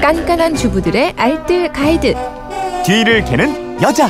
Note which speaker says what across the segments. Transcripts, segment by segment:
Speaker 1: 깐깐한 주부들의 알뜰 가이드.
Speaker 2: 뒤를 캐는 여자.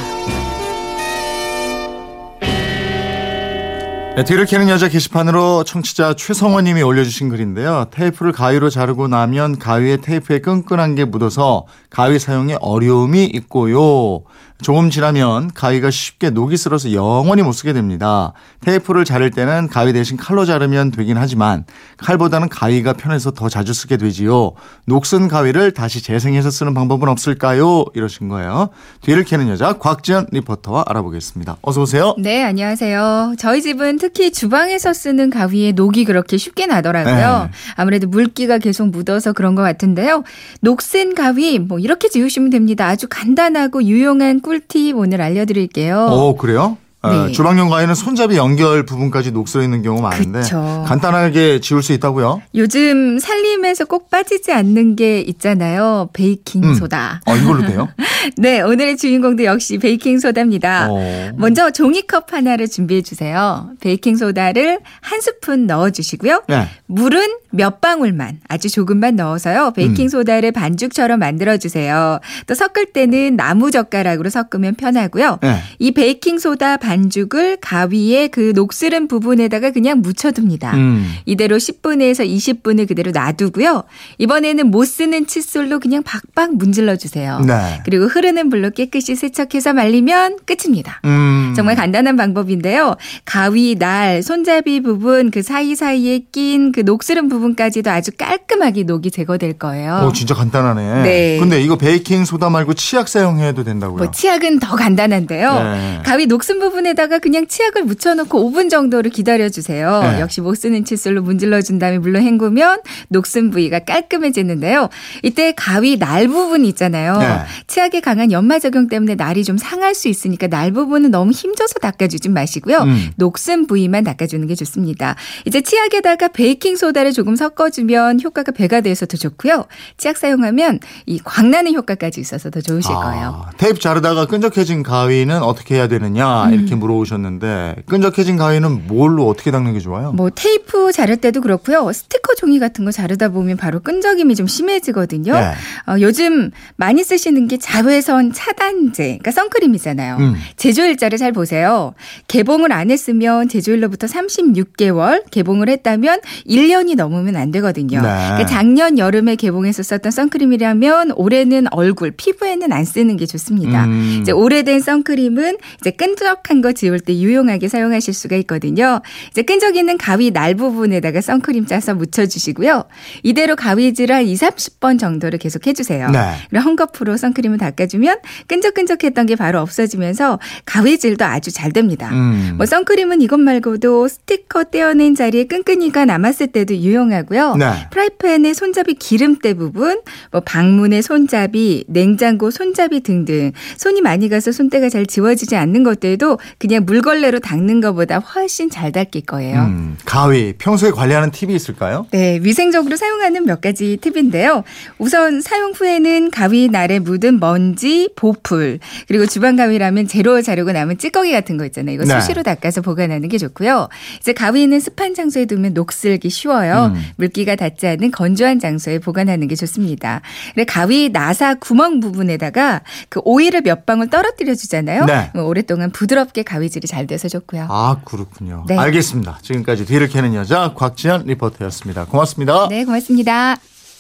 Speaker 3: 네, 뒤를 캐는 여자 게시판으로 청취자 최성원님이 올려주신 글인데요. 테이프를 가위로 자르고 나면 가위에 테이프에 끈끈한 게 묻어서 가위 사용에 어려움이 있고요. 조금 지나면 가위가 쉽게 녹이 슬어서 영원히 못 쓰게 됩니다. 테이프를 자를 때는 가위 대신 칼로 자르면 되긴 하지만 칼보다는 가위가 편해서 더 자주 쓰게 되지요. 녹슨 가위를 다시 재생해서 쓰는 방법은 없을까요? 이러신 거예요. 뒤를 캐는 여자 곽지연 리포터와 알아보겠습니다. 어서 오세요.
Speaker 4: 네, 안녕하세요. 저희 집은 특히 주방에서 쓰는 가위에 녹이 그렇게 쉽게 나더라고요.
Speaker 3: 네.
Speaker 4: 아무래도 물기가 계속 묻어서 그런 것 같은데요. 녹슨 가위 뭐 이렇게 지우시면 됩니다. 아주 간단하고 유용한 꿀팁 오늘 알려드릴게요.
Speaker 3: 어, 그래요? 어,
Speaker 4: 네.
Speaker 3: 주방용 가위는 손잡이 연결 부분까지 녹슬어 있는 경우 많은데
Speaker 4: 그쵸.
Speaker 3: 간단하게 지울 수 있다고요?
Speaker 4: 요즘 살림에서 꼭 빠지지 않는 게 있잖아요. 베이킹
Speaker 3: 음.
Speaker 4: 소다.
Speaker 3: 어, 이걸로 돼요?
Speaker 4: 네, 오늘의 주인공도 역시 베이킹 소다입니다.
Speaker 3: 어.
Speaker 4: 먼저 종이컵 하나를 준비해 주세요. 베이킹 소다를 한 스푼 넣어 주시고요.
Speaker 3: 네.
Speaker 4: 물은 몇 방울만 아주 조금만 넣어서요. 베이킹 소다를 반죽처럼 만들어 주세요. 또 섞을 때는 나무 젓가락으로 섞으면 편하고요.
Speaker 3: 네.
Speaker 4: 이 베이킹 소다 반죽을 가위의 그 녹슬은 부분에다가 그냥 묻혀둡니다.
Speaker 3: 음.
Speaker 4: 이대로 10분에서 20분을 그대로 놔두고요. 이번에는 못 쓰는 칫솔로 그냥 박박 문질러 주세요.
Speaker 3: 네.
Speaker 4: 그리고 흐르는 물로 깨끗이 세척해서 말리면 끝입니다.
Speaker 3: 음.
Speaker 4: 정말 간단한 방법인데요. 가위, 날, 손잡이 부분 그 사이사이에 낀 그 녹슬은 부분까지도 아주 깔끔하게 녹이 제거될 거예요.
Speaker 3: 오, 진짜 간단하네.
Speaker 4: 네.
Speaker 3: 근데 이거 베이킹 소다 말고 치약 사용해도 된다고요?
Speaker 4: 뭐 치약은 더 간단한데요.
Speaker 3: 네.
Speaker 4: 가위 녹슨 부분 에다가 그냥 치약을 묻혀놓고 5분 정도를 기다려주세요.
Speaker 3: 네.
Speaker 4: 역시 못 쓰는 칫솔로 문질러준 다음에 물로 헹구면 녹슨 부위가 깔끔해지는데요. 이때 가위 날 부분 있잖아요.
Speaker 3: 네.
Speaker 4: 치약에 강한 연마 적용 때문에 날이 좀 상할 수 있으니까 날 부분은 너무 힘줘서 닦아주지 마시고요.
Speaker 3: 음.
Speaker 4: 녹슨 부위만 닦아주는 게 좋습니다. 이제 치약에다가 베이킹 소다를 조금 섞어주면 효과가 배가 돼서 더 좋고요. 치약 사용하면 이 광나는 효과까지 있어서 더 좋으실 거예요.
Speaker 3: 아, 테이프 자르다가 끈적해진 가위는 어떻게 해야 되느냐
Speaker 4: 음.
Speaker 3: 이렇게 물어보셨는데 끈적해진 가위는 뭘로 어떻게 닦는 게 좋아요?
Speaker 4: 뭐 테이프 자를 때도 그렇고요. 스티커 종이 같은 거 자르다 보면 바로 끈적임이 좀 심해지거든요.
Speaker 3: 네.
Speaker 4: 어, 요즘 많이 쓰시는 게 자외선 차단제, 그러니까 선크림이잖아요.
Speaker 3: 음.
Speaker 4: 제조일자를 잘 보세요. 개봉을 안 했으면 제조일로부터 36개월, 개봉을 했다면 1년이 넘으면 안 되거든요.
Speaker 3: 네.
Speaker 4: 그러니까 작년 여름에 개봉해서 썼던 선크림이라면 올해는 얼굴, 피부에는 안 쓰는 게 좋습니다.
Speaker 3: 음.
Speaker 4: 이제 오래된 선크림은 이제 끈적한 거 지울 때 유용하게 사용하실 수가 있거든요. 이제 끈적이는 가위 날 부분에다가 선크림 짜서 묻혀주시고요. 이대로 가위질을 한 2, 30번 정도를 계속 해주세요.
Speaker 3: 네.
Speaker 4: 그리고 헝겊으로 선크림을 닦아주면 끈적끈적했던 게 바로 없어지면서 가위질도 아주 잘 됩니다.
Speaker 3: 음.
Speaker 4: 뭐 선크림은 이것 말고도 스티커 떼어낸 자리에 끈끈이가 남았을 때도 유용하고요.
Speaker 3: 네.
Speaker 4: 프라이팬의 손잡이 기름때 부분, 뭐 방문의 손잡이, 냉장고 손잡이 등등 손이 많이 가서 손때가 잘 지워지지 않는 것들도 그냥 물걸레로 닦는 것보다 훨씬 잘 닦일 거예요.
Speaker 3: 음, 가위 평소에 관리하는 팁이 있을까요?
Speaker 4: 네, 위생적으로 사용하는 몇 가지 팁인데요. 우선 사용 후에는 가위 날에 묻은 먼지, 보풀, 그리고 주방 가위라면 재료 자르고 남은 찌꺼기 같은 거 있잖아요. 이거
Speaker 3: 네.
Speaker 4: 수시로 닦아서 보관하는 게 좋고요. 이제 가위는 습한 장소에 두면 녹슬기 쉬워요.
Speaker 3: 음.
Speaker 4: 물기가 닿지 않는 건조한 장소에 보관하는 게 좋습니다. 가위 나사 구멍 부분에다가 그 오일을 몇 방울 떨어뜨려 주잖아요.
Speaker 3: 네.
Speaker 4: 뭐 오랫동안 부드럽 게 가위질이 잘 돼서 좋고요.
Speaker 3: 아 그렇군요.
Speaker 4: 네.
Speaker 3: 알겠습니다. 지금까지 뒤를 캐는 여자 곽지연 리포터였습니다. 고맙습니다.
Speaker 4: 네, 고맙습니다.